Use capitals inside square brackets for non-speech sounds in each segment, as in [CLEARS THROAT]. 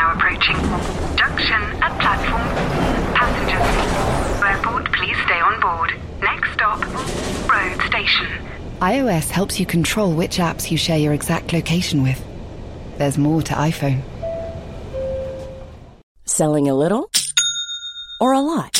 now approaching. Junction at platform. Passengers. Airport, please stay on board. Next stop, road station. iOS helps you control which apps you share your exact location with. There's more to iPhone. Selling a little or a lot?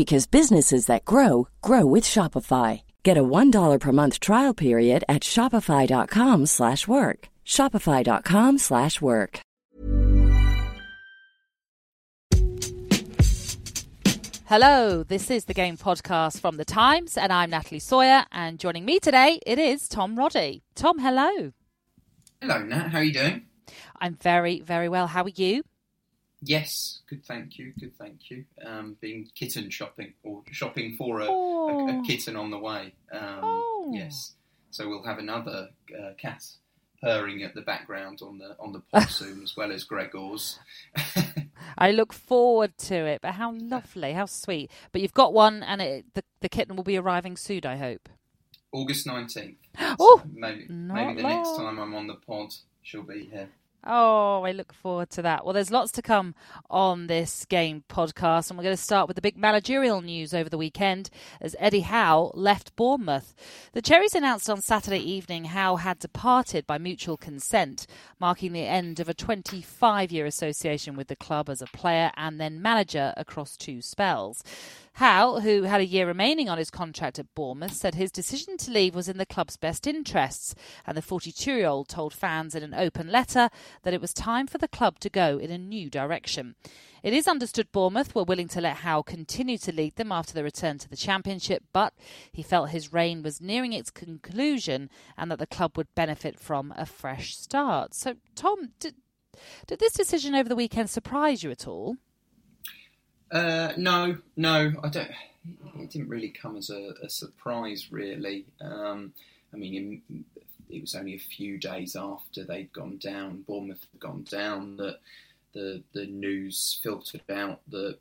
because businesses that grow grow with Shopify. Get a $1 per month trial period at shopify.com/work. slash work. shopify.com/work. slash work. Hello, this is the Game Podcast from The Times, and I'm Natalie Sawyer. And joining me today, it is Tom Roddy. Tom, hello. Hello, Nat. How are you doing? I'm very, very well. How are you? Yes, good. Thank you. Good. Thank you. Um, been kitten shopping or shopping for a, a, Oh. a kitten on the way. Um, Oh. Yes. So we'll have another uh, cat purring at the background on the on the pod [LAUGHS] soon, as well as Gregor's. I look forward to it, but how lovely, how sweet. But you've got one, and it, the, the kitten will be arriving soon, I hope. August nineteenth. [GASPS] Oh, maybe maybe the next time I'm on the pod, she'll be here. Oh, I look forward to that. Well, there's lots to come on this game podcast, and we're going to start with the big managerial news over the weekend as Eddie Howe left Bournemouth. The Cherries announced on Saturday evening Howe had departed by mutual consent, marking the end of a 25 year association with the club as a player and then manager across two spells. Howe, who had a year remaining on his contract at Bournemouth, said his decision to leave was in the club's best interests, and the 42 year old told fans in an open letter that it was time for the club to go in a new direction. It is understood Bournemouth were willing to let Howe continue to lead them after the return to the Championship, but he felt his reign was nearing its conclusion and that the club would benefit from a fresh start. So, Tom, did, did this decision over the weekend surprise you at all? Uh, no, no, I don't. It didn't really come as a, a surprise, really. Um, I mean, in, it was only a few days after they'd gone down, Bournemouth had gone down, that the the news filtered out that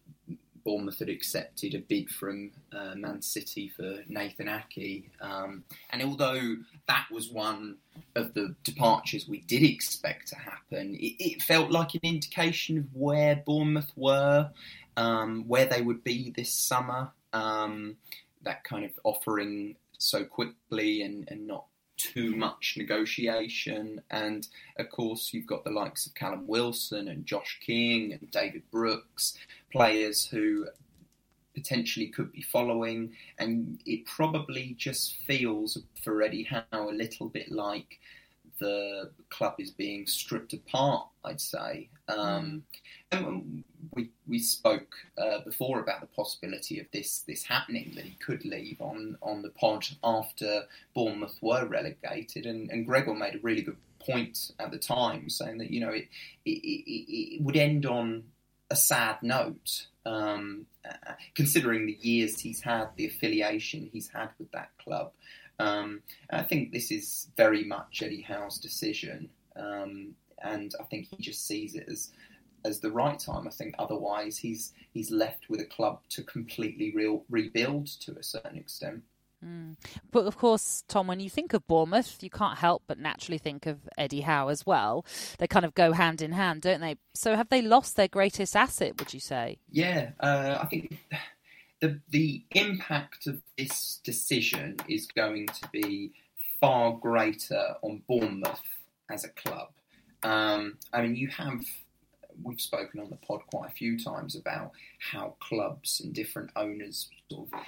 Bournemouth had accepted a bid from uh, Man City for Nathan Aké. Um, and although that was one of the departures we did expect to happen, it, it felt like an indication of where Bournemouth were um, where they would be this summer. Um, that kind of offering so quickly and, and not too much negotiation. And of course, you've got the likes of Callum Wilson and Josh King and David Brooks, players who potentially could be following. And it probably just feels for Eddie Howe a little bit like the club is being stripped apart, I'd say. Um, and we we spoke uh, before about the possibility of this this happening that he could leave on on the pod after Bournemouth were relegated, and, and Gregor made a really good point at the time, saying that you know it it, it, it would end on a sad note, um, uh, considering the years he's had, the affiliation he's had with that club. Um, I think this is very much Eddie Howe's decision, um, and I think he just sees it as as the right time. I think otherwise he's he's left with a club to completely re- rebuild to a certain extent. Mm. But of course, Tom, when you think of Bournemouth, you can't help but naturally think of Eddie Howe as well. They kind of go hand in hand, don't they? So have they lost their greatest asset, would you say? Yeah, uh, I think the the impact of this decision is going to be far greater on Bournemouth as a club. Um, I mean, you have we've spoken on the pod quite a few times about how clubs and different owners sort of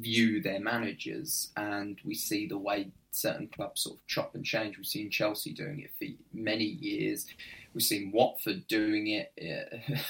view their managers, and we see the way certain clubs sort of chop and change. We've seen Chelsea doing it for many years. We've seen Watford doing it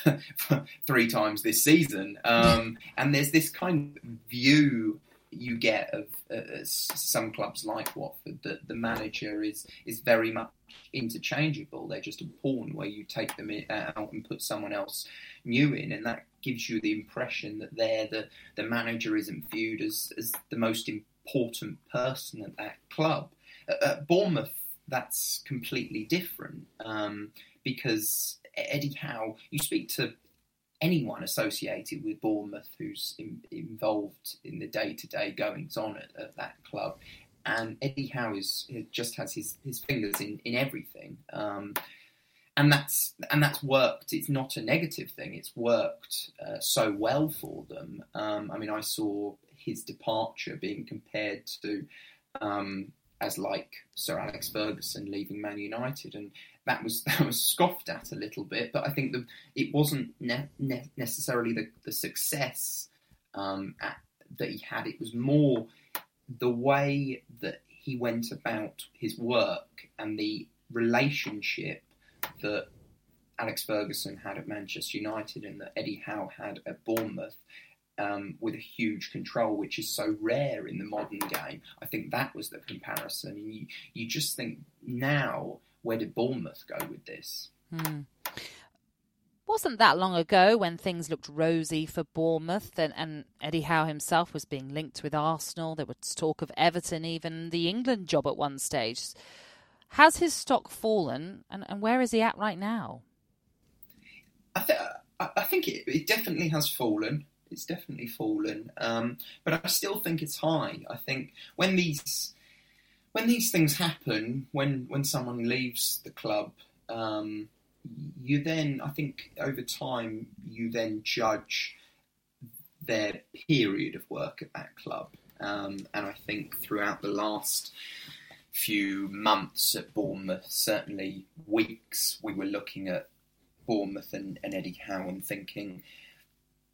uh, [LAUGHS] three times this season, um, and there's this kind of view you get of uh, some clubs like Watford that the manager is is very much interchangeable. They're just a pawn where you take them out and put someone else new in, and that gives you the impression that there the the manager isn't viewed as as the most important person at that club. At, at Bournemouth, that's completely different um, because Eddie Howe. You speak to anyone associated with Bournemouth who's in, involved in the day to day goings on at, at, that club. And Eddie Howe is, just has his, his fingers in, in everything. Um, and that's and that's worked. It's not a negative thing. It's worked uh, so well for them. Um, I mean, I saw his departure being compared to um, as like Sir Alex Ferguson leaving Man United, and that was [LAUGHS] that was scoffed at a little bit. But I think that it wasn't ne- ne- necessarily the, the success um, at, that he had. It was more the way that he went about his work and the relationship that Alex Ferguson had at Manchester United and that Eddie Howe had at Bournemouth. Um, with a huge control, which is so rare in the modern game. I think that was the comparison. And you, you just think now where did Bournemouth go with this? Hmm. Wasn't that long ago when things looked rosy for Bournemouth and, and Eddie Howe himself was being linked with Arsenal? There was talk of Everton, even the England job at one stage. Has his stock fallen and, and where is he at right now? I, th- I think it, it, definitely has fallen. It's definitely fallen, um, but I still think it's high. I think when these when these things happen, when when someone leaves the club, um, you then I think over time you then judge their period of work at that club, um, and I think throughout the last few months at Bournemouth, certainly weeks, we were looking at Bournemouth and, and Eddie Howe and thinking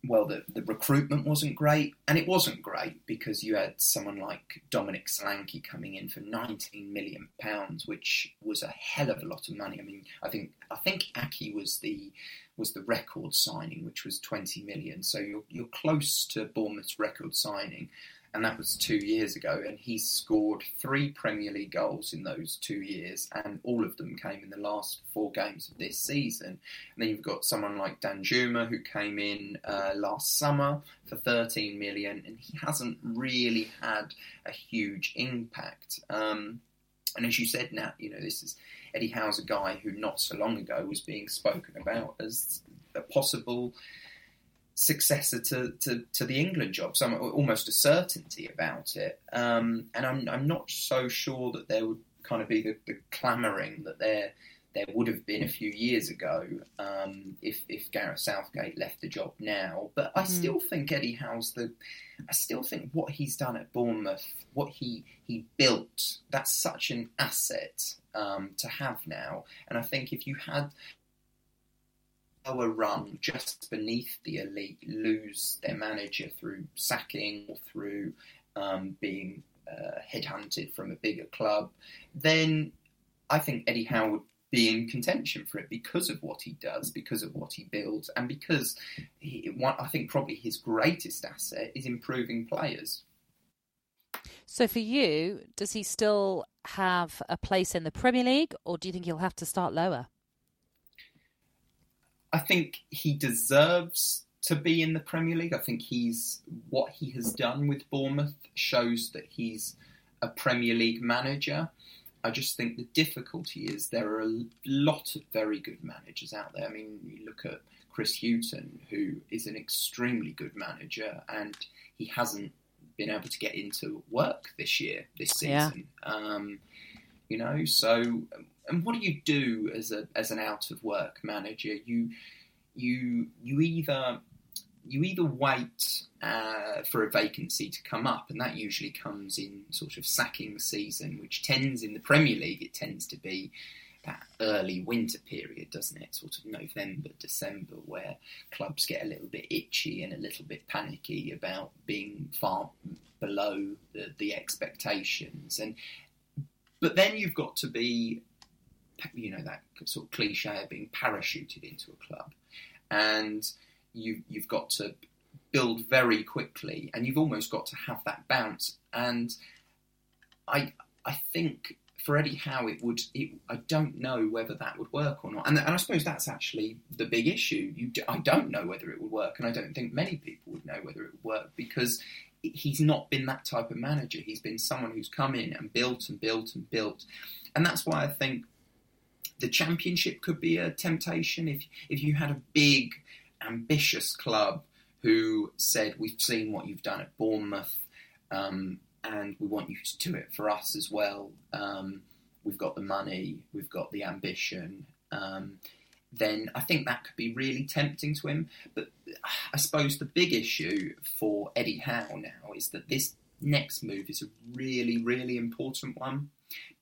well, the, the recruitment wasn't great, and it wasn't great because you had someone like Dominic Solanke coming in for 19 million pounds, which was a hell of a lot of money. I mean, I think I think Aké was the was the record signing, which was 20 million. So you're you're close to Bournemouth's record signing and that was two years ago. And he scored three Premier League goals in those two years, and all of them came in the last four games of this season. And then you've got someone like Danjuma who came in uh, last summer for 13 million, and he hasn't really had a huge impact. Um, and as you said, Nat, you know, this is Eddie Howe's a guy who not so long ago was being spoken about as a possible successor to, to, to, the England job. So I'm almost a certainty about it. Um, and I'm, I'm not so sure that there would kind of be the, the clamouring that there there would have been a few years ago um, if, if Gareth Southgate left the job now. But I mm. still think Eddie Howe's the. I still think what he's done at Bournemouth, what he he built, that's such an asset um, to have now. And I think if you had lower rung just beneath the elite lose their manager through sacking or through um, being uh, headhunted from a bigger club, then I think Eddie Howe would be in contention for it because of what he does, because of what he builds, and because he, I think probably his greatest asset is improving players. So for you, does he still have a place in the Premier League, or do you think he'll have to start lower? I think he deserves to be in the Premier League. I think he's what he has done with Bournemouth shows that he's a Premier League manager. I just think the difficulty is there are a lot of very good managers out there. I mean, you look at Chris Hughton, who is an extremely good manager, and he hasn't been able to get into work this year, this season. Yeah. Um, you know, so and what do you do as a as an out of work manager? You you you either you either wait uh, for a vacancy to come up, and that usually comes in sort of sacking season, which tends in the Premier League it tends to be that early winter period, doesn't it? Sort of November, December, where clubs get a little bit itchy and a little bit panicky about being far below the, the expectations, and but then you've got to be you know that sort of cliche of being parachuted into a club, and you you've got to build very quickly, and you've almost got to have that bounce. And I I think for Eddie Howe, it would. It, I don't know whether that would work or not, and, and I suppose that's actually the big issue. You, I don't know whether it would work, and I don't think many people would know whether it would work because he's not been that type of manager. He's been someone who's come in and built and built and built, and that's why I think the championship could be a temptation if if you had a big, ambitious club who said, "We've seen what you've done at Bournemouth." Um, and we want you to do it for us as well. Um, we've got the money, we've got the ambition. Um, then I think that could be really tempting to him. But I suppose the big issue for Eddie Howe now is that this next move is a really, really important one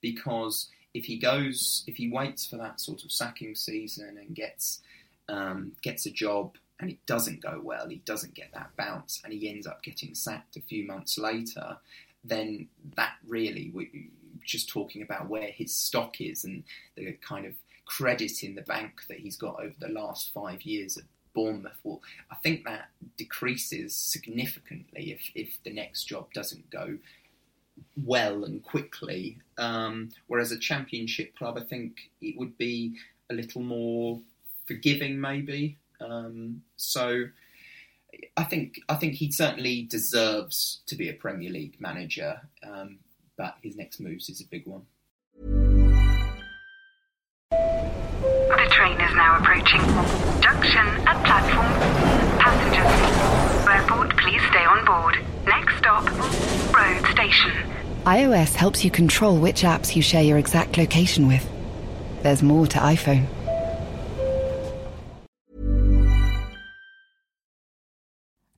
because if he goes, if he waits for that sort of sacking season and gets um, gets a job and it doesn't go well, he doesn't get that bounce, and he ends up getting sacked a few months later, then that really, just talking about where his stock is and the kind of credit in the bank that he's got over the last five years at Bournemouth. Well, I think that decreases significantly if, if the next job doesn't go well and quickly. Um, whereas a championship club, I think it would be a little more forgiving, maybe. Um, so I think I think he certainly deserves to be a Premier League manager, um, but his next moves is a big one. The train is now approaching. Junction at platform. Passengers, airport, please stay on board. Next stop, road station. iOS helps you control which apps you share your exact location with. There's more to iPhone.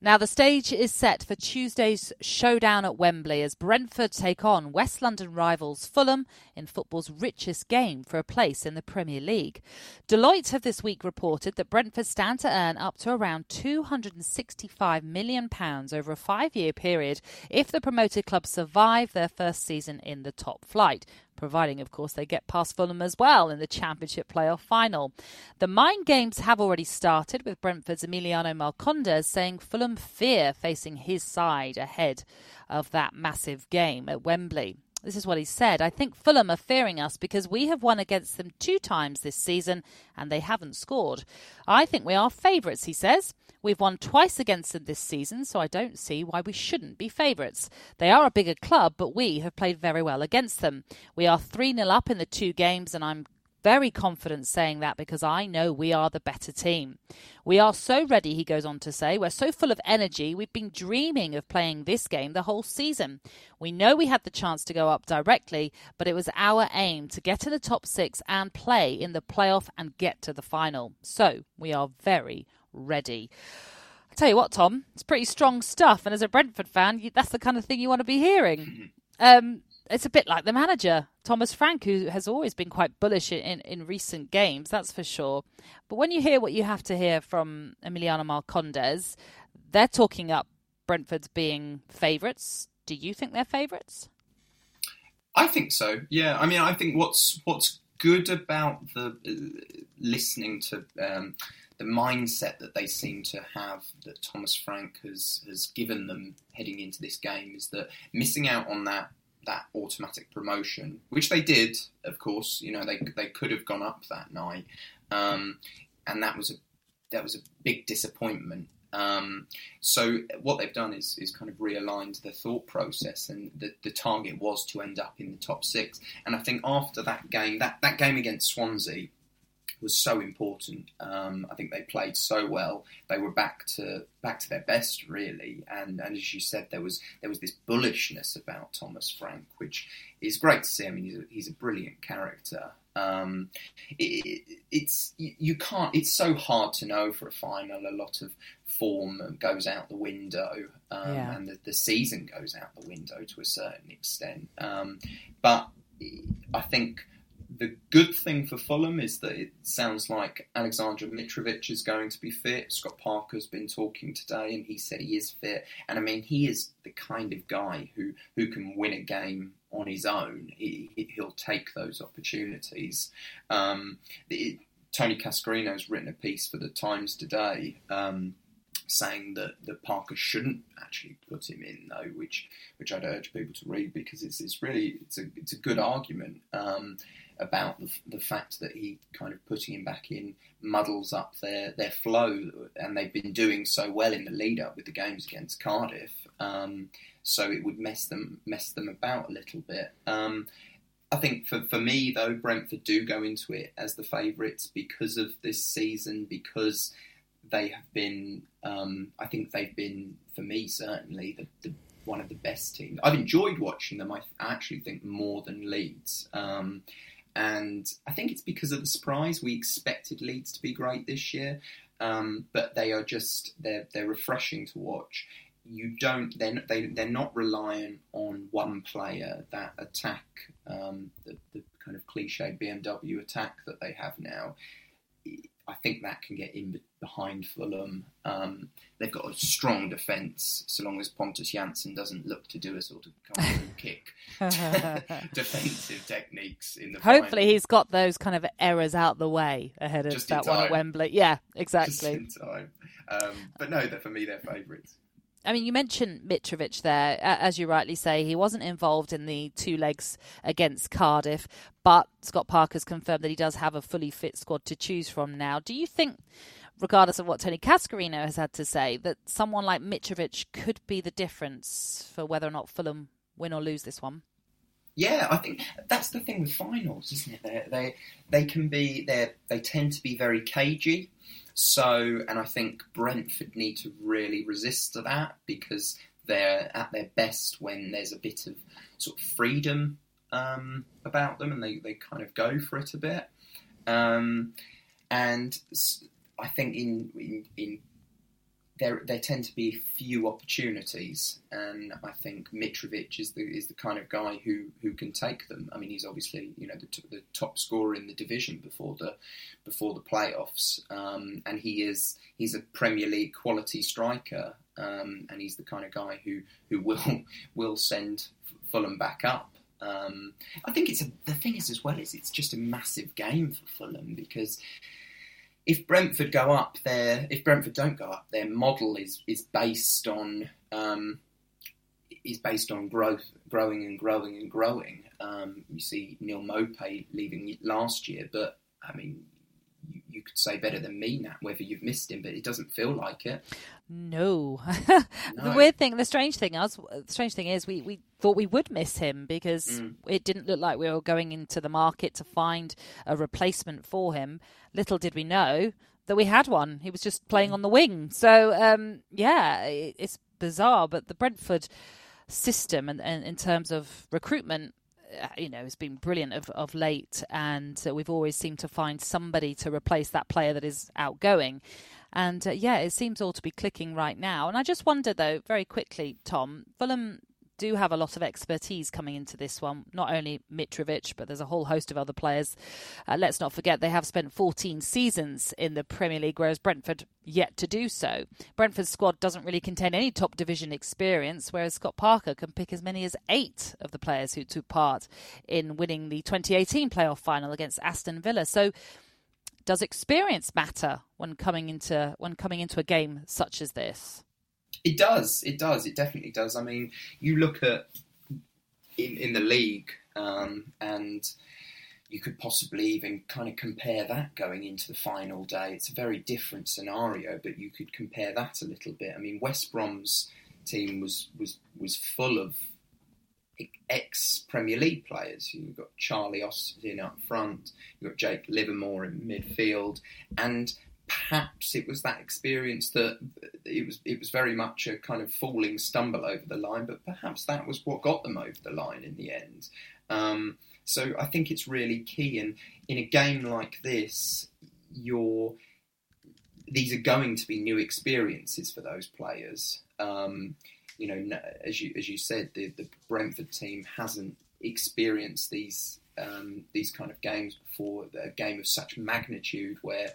Now, the stage is set for Tuesday's showdown at Wembley as Brentford take on West London rivals Fulham in football's richest game for a place in the Premier League. Deloitte have this week reported that Brentford stand to earn up to around £265 million over a five year period if the promoted club survive their first season in the top flight providing, of course, they get past Fulham as well in the Championship playoff final. The mind games have already started with Brentford's Emiliano Marcondes saying Fulham fear facing his side ahead of that massive game at Wembley. This is what he said. I think Fulham are fearing us because we have won against them two times this season and they haven't scored. I think we are favourites, he says. We've won twice against them this season, so I don't see why we shouldn't be favourites. They are a bigger club, but we have played very well against them. We are 3 0 up in the two games, and I'm very confident saying that because I know we are the better team. We are so ready, he goes on to say. We're so full of energy. We've been dreaming of playing this game the whole season. We know we had the chance to go up directly, but it was our aim to get in the top six and play in the playoff and get to the final. So we are very ready. I tell you what, Tom, it's pretty strong stuff. And as a Brentford fan, that's the kind of thing you want to be hearing. [CLEARS THROAT] Um, it's a bit like the manager, Thomas Frank, who has always been quite bullish in, in recent games, that's for sure. But when you hear what you have to hear from Emiliano Marcondes, they're talking up Brentford's being favourites. Do you think they're favourites? I think so. Yeah, I mean, I think what's what's good about the uh, listening to um, the mindset that they seem to have that Thomas Frank has has given them heading into this game is that missing out on that that automatic promotion, which they did, of course, you know they they could have gone up that night, um, and that was a that was a big disappointment. Um, so what they've done is, is kind of realigned the thought process, and the, the target was to end up in the top six. And I think after that game, that, that game against Swansea, was so important. Um, I think they played so well. They were back to back to their best, really. And and as you said, there was there was this bullishness about Thomas Frank, which is great to see. I mean, he's a, he's a brilliant character. Um, it, it's you, you can't. It's so hard to know for a final. A lot of form goes out the window, um, yeah. and the, the, season goes out the window to a certain extent. Um, but I think the good thing for Fulham is that it sounds like Alexander Mitrovic is going to be fit. Scott Parker's been talking today, and he said he is fit. And I mean, he is the kind of guy who who can win a game on his own. He, will take those opportunities. Um, it, Tony Cascarino's written a piece for the Times today. Um, saying that, that Parker shouldn't actually put him in though, which which I'd urge people to read because it's it's really it's a it's a good argument um, about the, the fact that he kind of putting him back in muddles up their their flow, and they've been doing so well in the lead up with the games against Cardiff, um, so it would mess them mess them about a little bit. Um, I think for, for me though, Brentford do go into it as the favourites because of this season, because they have been. Um, I think they've been, for me, certainly the, the, one of the best teams. I've enjoyed watching them. I actually think more than Leeds. Um, and I think it's because of the surprise. We expected Leeds to be great this year, um, but they are just they're they're refreshing to watch. You don't they're they they're not reliant on one player. That attack, um, the, the kind of cliche BMW attack that they have now. I think that can get in behind Fulham. Um, they've got a strong defence, so long as Pontus Jansson doesn't look to do a sort of [LAUGHS] kick [LAUGHS] defensive techniques in the. Hopefully, final. he's got those kind of errors out the way ahead of Just that one at. Wembley. Yeah, Just exactly. in time. Um, but no, for me, they're favourites. I mean, you mentioned Mitrovic there. As you rightly say, he wasn't involved in the two legs against Cardiff, but Scott Parker's confirmed that he does have a fully fit squad to choose from now. Do you think, regardless of what Tony Cascarino has had to say, that someone like Mitrovic could be the difference for whether or not Fulham win or lose this one? Yeah, I think that's the thing with finals, isn't it? They they they can be they they tend to be very cagey. So, and I think Brentford need to really resist that because they're at their best when there's a bit of sort of freedom um, about them, and they, they kind of go for it a bit. Um, and I think in in, in there there tend to be few opportunities, and I think Mitrovic is the is the kind of guy who, who can take them. I mean, he's obviously you know the, t- the top scorer in the division before the before the playoffs, um, and he is he's a Premier League quality striker, um, and he's the kind of guy who who will [LAUGHS] will send Fulham back up. Um, I think it's a, the thing is as well is it's just a massive game for Fulham because if Brentford go up, their if Brentford don't go up, their model is is based on um, is based on growth, growing and growing and growing. Um, you see Neal Maupay leaving last year, but I mean, you, could say better than me now whether you've missed him, but it doesn't feel like it. No. [LAUGHS] the weird thing, the strange thing, us, the strange thing is, we, we thought we would miss him because Mm. it didn't look like we were going into the market to find a replacement for him. Little did we know that we had one. He was just playing on the wing. So um, yeah, it, it's bizarre, but the Brentford system and, and in terms of recruitment. Uh, You know, has been brilliant of, of late, and uh, we've always seemed to find somebody to replace that player that is outgoing. And uh, yeah, it seems all to be clicking right now. And I just wonder, though, very quickly, Tom, Fulham do have a lot of expertise coming into this one. Not only Mitrovic, but there's a whole host of other players. Uh, let's not forget they have spent 14 seasons in the Premier League, whereas Brentford yet to do so. Brentford's squad doesn't really contain any top division experience, whereas Scott Parker can pick as many as eight of the players who took part in winning the 2018 playoff final against Aston Villa. So does experience matter when coming into when coming into a game such as this? It does. It does. It definitely does. I mean, you look at in in the league, um, and you could possibly even kind of compare that going into the final day. It's a very different scenario, but you could compare that a little bit. I mean, West Brom's team was was was full of ex Premier League players. You've got Charlie Austin up front, you've got Jake Livermore in midfield, and perhaps it was that experience that it was it was very much a kind of falling stumble over the line, but perhaps that was what got them over the line in the end. Um, so I think it's really key, and in a game like this, you're these are going to be new experiences for those players. Um, you know, as you as you said, the, the Brentford team hasn't experienced these um, these kind of games before. A game of such magnitude, where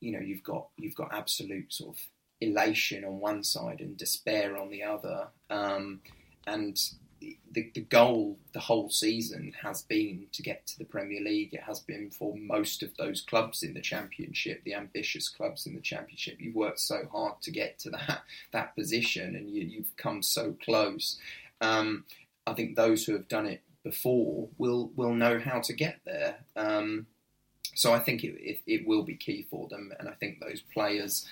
you know you've got you've got absolute sort of elation on one side and despair on the other, um, and the, the goal the whole season has been to get to the Premier League. It has been for most of those clubs in the Championship, the ambitious clubs in the Championship. You've worked so hard to get to that that position, and you, have come so close. Um, I think those who have done it before will will know how to get there. Um, so I think it, it, it, will be key for them, and I think those players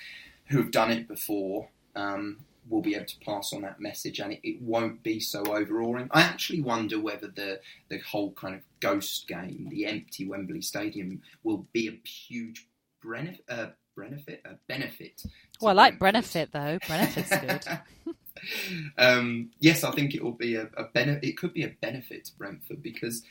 who have done it before um, will be able to pass on that message, and it, it, won't be so overawing. I actually wonder whether the the whole kind of ghost game, the empty Wembley Stadium, will be a huge benefit. Uh, benefit, uh, benefit. Well, I like benefit though. Benefit's good. [LAUGHS] um, yes, I think it will be a, a benefit. It could be a benefit to Brentford because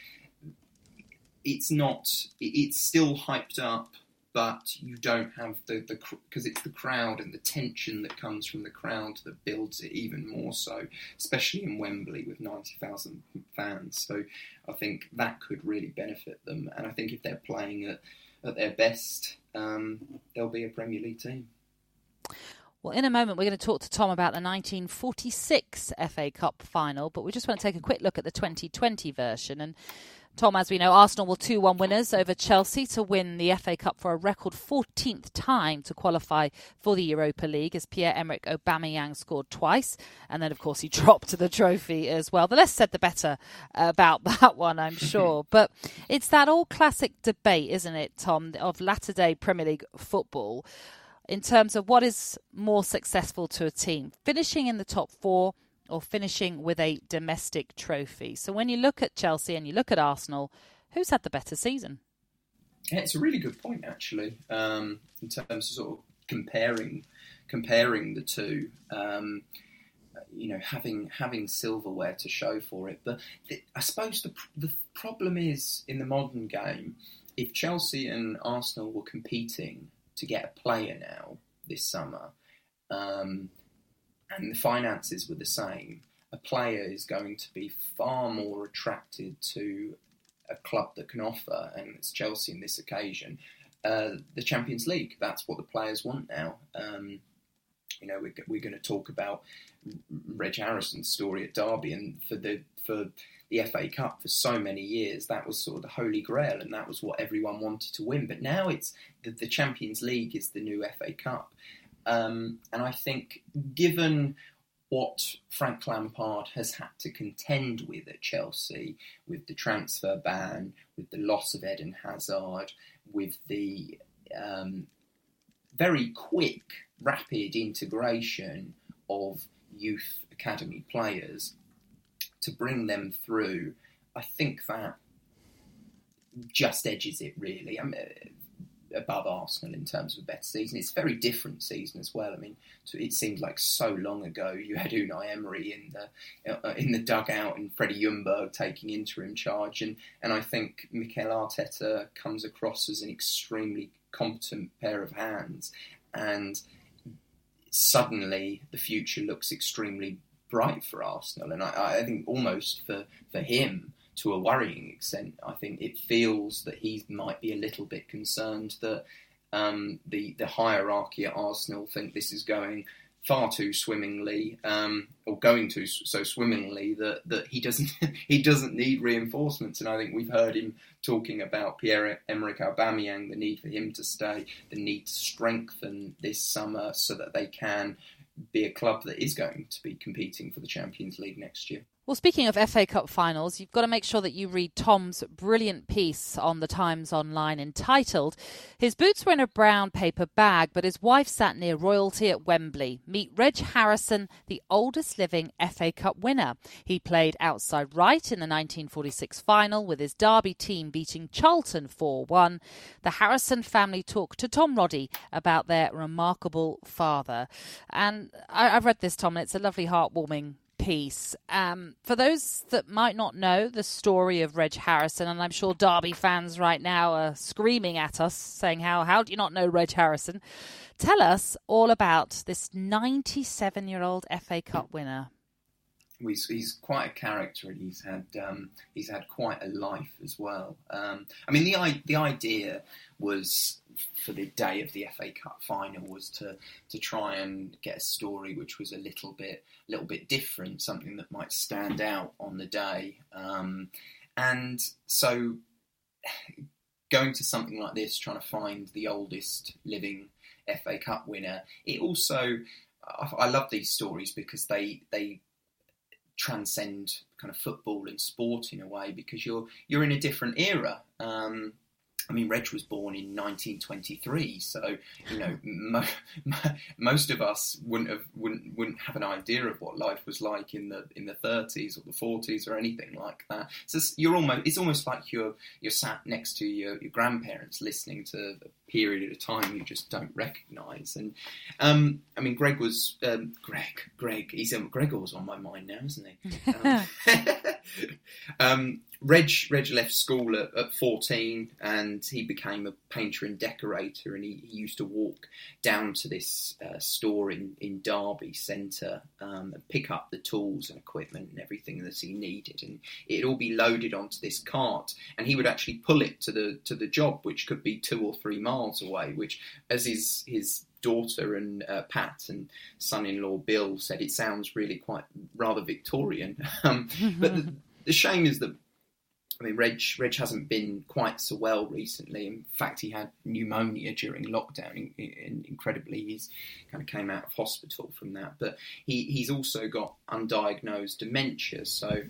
it's not. It's still hyped up but you don't have the the because it's the crowd and the tension that comes from the crowd that builds it even more so, especially in Wembley with ninety thousand fans. So I think that could really benefit them, and I think if they're playing at at their best, um, they'll be a Premier League team. Well, in a moment, we're going to talk to Tom about the 1946 FA Cup final, but we just want to take a quick look at the 2020 version. And Tom, as we know, Arsenal were 2 1 winners over Chelsea to win the FA Cup for a record 14th time to qualify for the Europa League as Pierre Emerick Aubameyang scored twice. And then, of course, he [LAUGHS] dropped the trophy as well. The less said, the better about [LAUGHS] that one, I'm [LAUGHS] sure. but it's that all classic debate, isn't it, Tom, of latter day Premier League football in terms of what is more successful to a team finishing in the top four or finishing with a domestic trophy. So when you look at Chelsea and you look at Arsenal, who's had the better season? Yeah, it's a really good point actually, um, in terms of sort of comparing comparing the two. Um, you know, having having silverware to show for it, but I suppose the the problem is in the modern game, if Chelsea and Arsenal were competing to get a player now this summer, um, and the finances were the same, a player is going to be far more attracted to a club that can offer, and it's Chelsea in this occasion, uh, the Champions League. That's what the players want now. Um, you know, we're, we're going to talk about Reg Harrison's story at Derby, and for the for the FA Cup for so many years, that was sort of the holy grail, and that was what everyone wanted to win. But now it's the, the Champions League is the new FA Cup, um, and I think, given what Frank Lampard has had to contend with at Chelsea, with the transfer ban, with the loss of Eden Hazard, with the um, very quick, rapid integration of youth academy players to bring them through, I think that just edges it really. I mean, above Arsenal in terms of a better season. It's a very different season as well. I mean, it seems like so long ago you had Unai Emery in the uh, in the dugout and Freddie Ljungberg taking interim charge, and and I think Mikel Arteta comes across as an extremely competent pair of hands, and suddenly the future looks extremely bright for Arsenal, and I, I think almost for for him to a worrying extent. I think it feels that he might be a little bit concerned that um, the the hierarchy at Arsenal think this is going far too swimmingly, um, or going to so swimmingly that, that he doesn't [LAUGHS] he doesn't need reinforcements. And I think we've heard him talking about Pierre Emerick Aubameyang, the need for him to stay, the need to strengthen this summer so that they can be a club that is going to be competing for the Champions League next year. Well, speaking of FA Cup finals, you've got to make sure that you read Tom's brilliant piece on the Times Online entitled His Boots Were in a Brown Paper Bag, but His Wife Sat Near Royalty at Wembley. Meet Reg Harrison, the oldest living FA Cup winner. He played outside right in the 1946 final with his Derby team beating Charlton 4 1. The Harrison family talked to Tom Roddy about their remarkable father. And I, have read this, Tom, and it's a lovely, heartwarming piece. Um, for those that might not know the story of Reg Harrison, and I'm sure Derby fans right now are screaming at us, saying, "How how do you not know Reg Harrison?" Tell us all about this 97 year old FA Cup winner. He's, quite a character, and he's had um, he's had quite a life as well. Um, I mean, the the idea was for the day of the FA Cup final was to to try and get a story which was a little bit a little bit different, something that might stand out on the day. Um, and so, going to something like this, trying to find the oldest living FA Cup winner, it also I, I love these stories because they they transcend kind of football and sport in a way because you're you're in a different era. Um, I mean, Reg was born in 1923, so you know mo- most of us wouldn't have wouldn't wouldn't have an idea of what life was like in the in the 30s or the 40s or anything like that. So you're almost it's almost like you're you're sat next to your, your grandparents listening to a period a time you just don't recognise. And um, I mean, Greg was um, Greg Greg he's um, Gregor's on my mind now, isn't he? [LAUGHS] Um, [LAUGHS] [LAUGHS] um, Reg Reg left school at, at, 14 and he became a painter and decorator and he, he used to walk down to this uh, store in, in Derby Centre um, and pick up the tools and equipment and everything that he needed. And it'd all be loaded onto this cart and he would actually pull it to the to the job which could be two or three miles away which as his his daughter and uh, Pat and son-in-law Bill said it sounds really quite rather Victorian [LAUGHS] um, but the, the shame is that I mean, Reg, Reg hasn't been quite so well recently. In fact, he had pneumonia during lockdown. incredibly, he's kind of came out of hospital from that. But he, he's also got undiagnosed dementia. So,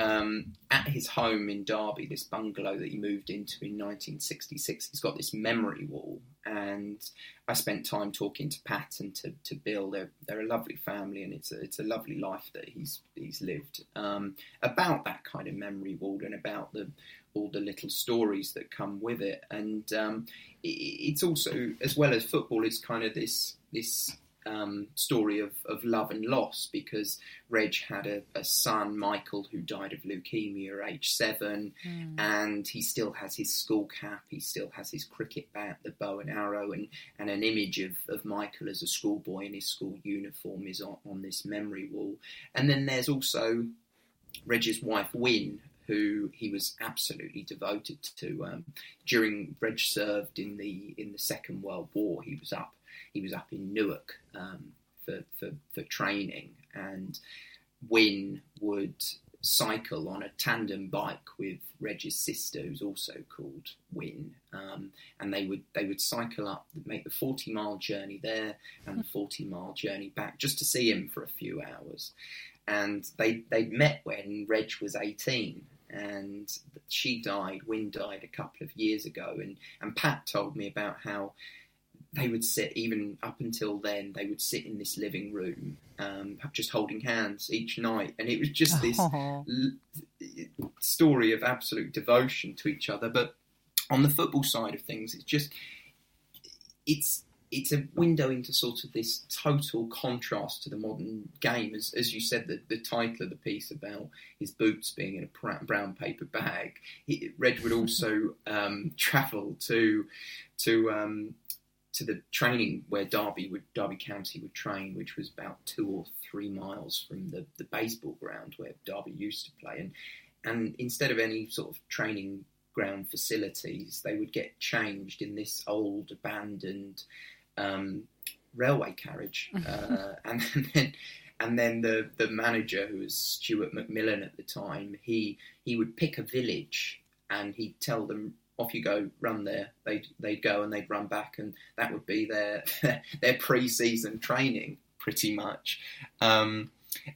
um, at his home in Derby, this bungalow that he moved into in 1966, he's got this memory wall. And I spent time talking to Pat and to, to Bill. They're, they're a lovely family, and it's a, it's a lovely life that he's he's lived. Um, about that kind of memory wall and about the all the little stories that come with it. And um, it, it's also, as well as football, it's kind of this this um, story of, of love and loss because Reg had a, a, son, Michael, who died of leukemia at age seven, mm. and he still has his school cap, he still has his cricket bat, the bow and arrow, and, and an image of, of Michael as a schoolboy in his school uniform is on, on this memory wall. And then there's also Reg's wife, Wyn, who he was absolutely devoted to. Um, during Reg served in the in the Second World War, he was up he was up in Newark um, for, for, for training, and Wyn would cycle on a tandem bike with Reg's sister, who's also called Wyn, um, and they would they would cycle up, make the forty mile journey there and the forty mile journey back, just to see him for a few hours. And they they met when Reg was eighteen, and she died. Wyn died a couple of years ago, and and Pat told me about how they would sit even up until then they would sit in this living room um, just holding hands each night and it was just this l- story of absolute devotion to each other but on the football side of things it's just it's it's a window into sort of this total contrast to the modern game. As, as you said, the, the title of the piece about his boots being in a brown paper bag. He, Reg would also [LAUGHS] um, travel to to um, to the training where Derby would Derby County would train, which was about two or three miles from the, the baseball ground where Derby used to play, and and instead of any sort of training ground facilities, they would get changed in this old abandoned um, railway carriage, [LAUGHS] uh, and, and then and then the the manager who was Stuart McMillan at the time, he he would pick a village and he'd tell them off you go, run there. They'd they'd go and they'd run back, and that would be their [LAUGHS] their pre-season training, pretty much. Um,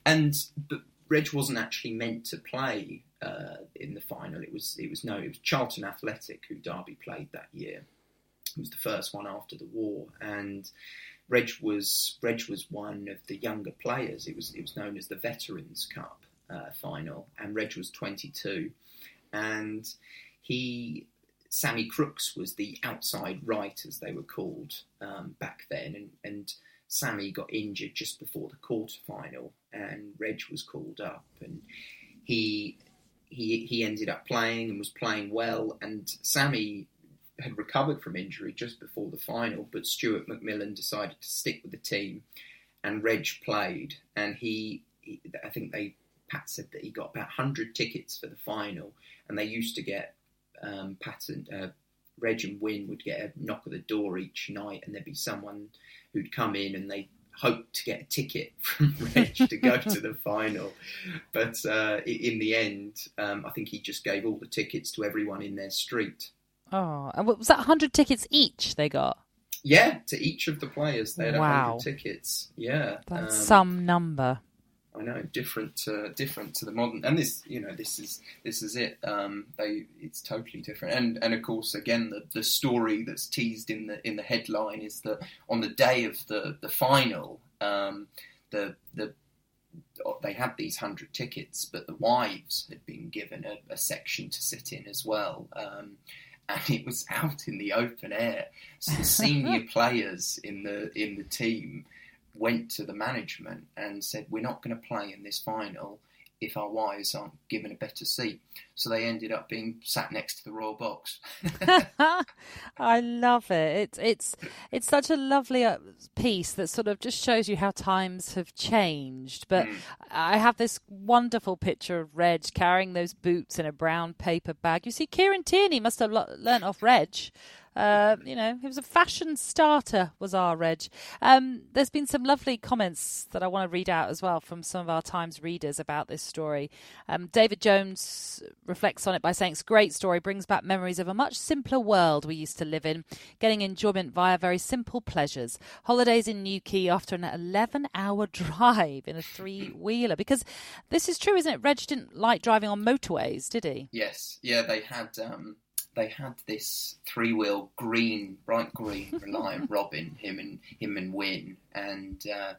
and but Reg wasn't actually meant to play uh, in the final. It was it was no, it was Charlton Athletic who Derby played that year. It was the first one after the war, and Reg was Reg was one of the younger players. It was it was known as the Veterans Cup uh, final, and Reg was 22, and he Sammy Crooks was the outside right, as they were called um, back then, and, and Sammy got injured just before the quarter final, and Reg was called up, and he he he ended up playing and was playing well, and Sammy had recovered from injury just before the final, but Stuart McMillan decided to stick with the team, and Reg played, and he, he I think they Pat said that he got about 100 tickets for the final, and they used to get um, uh, Reg and Wyn would get a knock at the door each night, and there'd be someone who'd come in and they hoped to get a ticket [LAUGHS] from Reg to go to the final. But uh, in the end, um, I think he just gave all the tickets to everyone in their street. Oh, and was that 100 tickets each they got? Yeah, to each of the players, they had Wow. 100 tickets. Yeah. That's um, some number. I know, different, to, different to the modern, and this, you know, this is this is it. Um, they, it's totally different, and and of course, again, the, the story that's teased in the in the headline is that on the day of the the final, um, the the they had these hundred tickets, but the wives had been given a, a section to sit in as well. Um, and it was out in the open air. So the [LAUGHS] senior players in the in the team went to the management and said, "We're not going to play in this final if our wives aren't given a better seat." So they ended up being sat next to the royal box. [LAUGHS] I love it. It's it's it's such a lovely uh, piece that sort of just shows you how times have changed. But I have this wonderful picture of Reg carrying those boots in a brown paper bag. You see, Kieran Tierney must have learnt off Reg. Uh, you know, he was a fashion starter, was our Reg. Um, there's been some lovely comments that I want to read out as well from some of our Times readers about this story. Um, David Jones reflects on it by saying it's a great story, brings back memories of a much simpler world we used to live in, getting enjoyment via very simple pleasures. Holidays in Newquay after an 11 hour [LAUGHS] drive in a three wheeler. Because this is true, isn't it? Reg didn't like driving on motorways, did he? Yes, yeah, they had um, they had this three wheel green, bright green Reliant Robin, him and him and Win, and uh,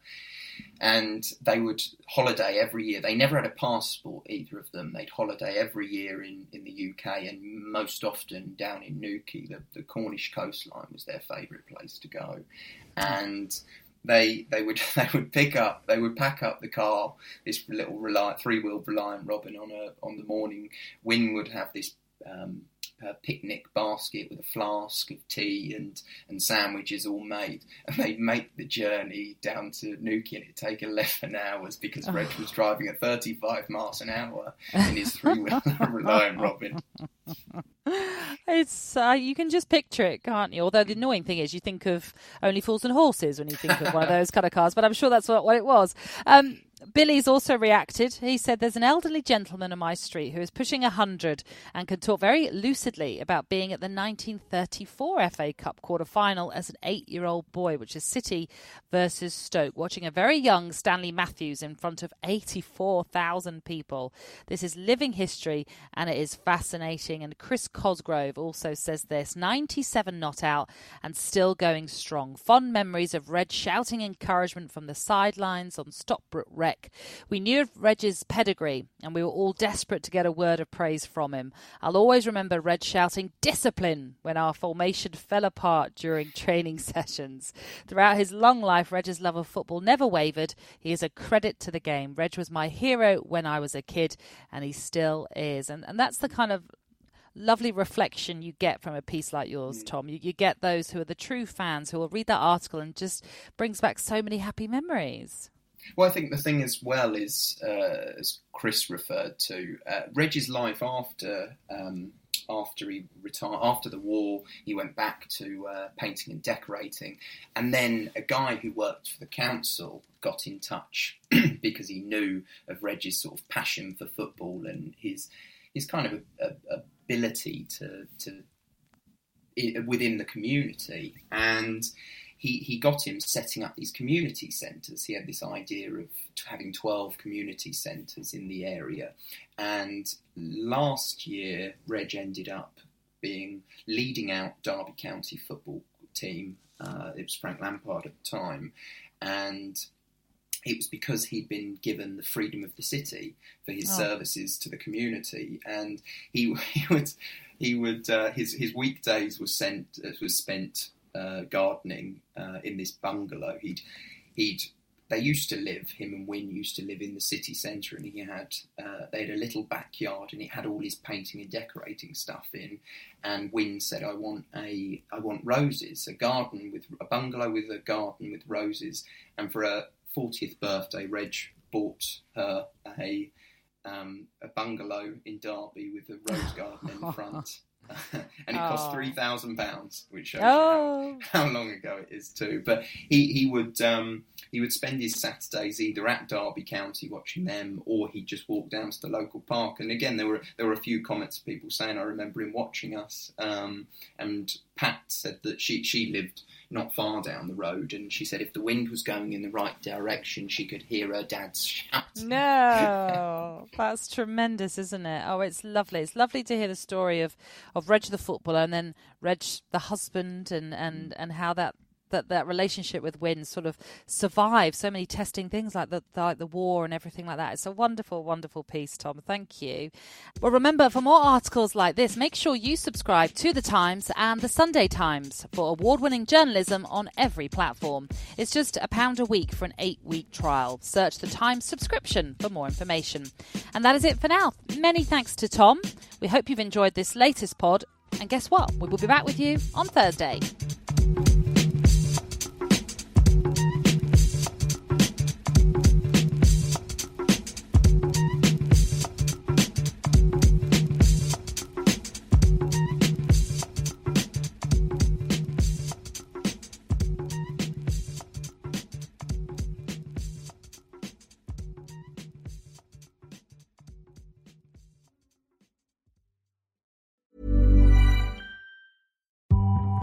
and they would holiday every year. They never had a passport, either of them. They'd holiday every year in, in the UK, and most often down in Newquay. The, the Cornish coastline was their favourite place to go, and they they would [LAUGHS] they would pick up they would pack up the car this little reliant three wheel Reliant Robin on a on the morning. Win would have this. Um, a picnic basket with a flask of tea and, and sandwiches all made, [LAUGHS] and they'd make the journey down to and it'd take 11 hours because Reg was driving at 35 miles an hour in his three wheel [LAUGHS] Reliant Robin. [LAUGHS] It's uh, you can just picture it, can't you? Although the annoying thing is, you think of Only Fools and Horses when you think of one of those kind of cars, but I'm sure that's what, what it was. Um, Billy's also reacted. He said, There's an elderly gentleman on my street who is pushing 100 and can talk very lucidly about being at the 1934 FA Cup quarter final as an eight year old boy, which is City versus Stoke, watching a very young Stanley Matthews in front of 84,000 people. This is living history and it is fascinating. And Chris Cosgrove also says this 97 not out and still going strong. Fond memories of Reg shouting encouragement from the sidelines on Stockbrook Rec. We knew of Reg's pedigree and we were all desperate to get a word of praise from him. I'll always remember Reg shouting discipline when our formation fell apart during training [LAUGHS] sessions. Throughout his long life, Reg's love of football never wavered. He is a credit to the game. Reg was my hero when I was a kid and he still is. And, and that's the kind of lovely reflection you get from a piece like yours, mm. Tom. You, you get those who are the true fans who will read that article and just brings back so many happy memories. Well, I think the thing as well is, uh, as Chris referred to, uh, Reg's life after um, after he retired after the war, he went back to uh, painting and decorating, and then a guy who worked for the council got in touch [CLEARS THROAT] because he knew of Reg's sort of passion for football and his his kind of a, a, ability to to within the community. And he, he got him setting up these community centres. He had this idea of having 12 community centres in the area. And last year, Reg ended up being leading out Derby County football team. Uh, it was Frank Lampard at the time. And it was because he'd been given the freedom of the city for his Oh. services to the community, and he, he [LAUGHS] would he would uh, his his weekdays was sent uh, was spent uh, gardening uh, in this bungalow. He'd he'd they used to live him and Win used to live in the city centre, and he had uh, they had a little backyard, and it had all his painting and decorating stuff in. And Win said, "I want a I want roses, a garden with a bungalow with a garden with roses." And for her fortieth birthday, Reg bought her a um, a bungalow in Derby with a rose garden in the [LAUGHS] front. [LAUGHS] and it cost Oh. three thousand pounds, which shows Oh. how, [LAUGHS] how long ago it is too. But he, he would um, he would spend his Saturdays either at Derby County watching them, or he'd just walk down to the local park. And again, there were there were a few comments of people saying, "I remember him watching us." Um, and Pat said that she she lived not far down the road, and she said if the wind was going in the right direction, she could hear her dad's shout. No, [LAUGHS] that's tremendous, isn't it? Oh, it's lovely. It's lovely to hear the story of, of Reg the footballer and then Reg the husband and, and, and how that, that, that relationship with Win sort of survived so many testing things like the, the like the war and everything like that. It's a wonderful, wonderful piece, Tom. Thank you. Well, remember for more articles like this, make sure you subscribe to the Times and the Sunday Times for award-winning journalism on every platform. It's just a pound a week for an eight-week trial. Search the Times subscription for more information. And that is it for now. Many thanks to Tom. We hope you've enjoyed this latest pod. And guess what? We will be back with you on Thursday.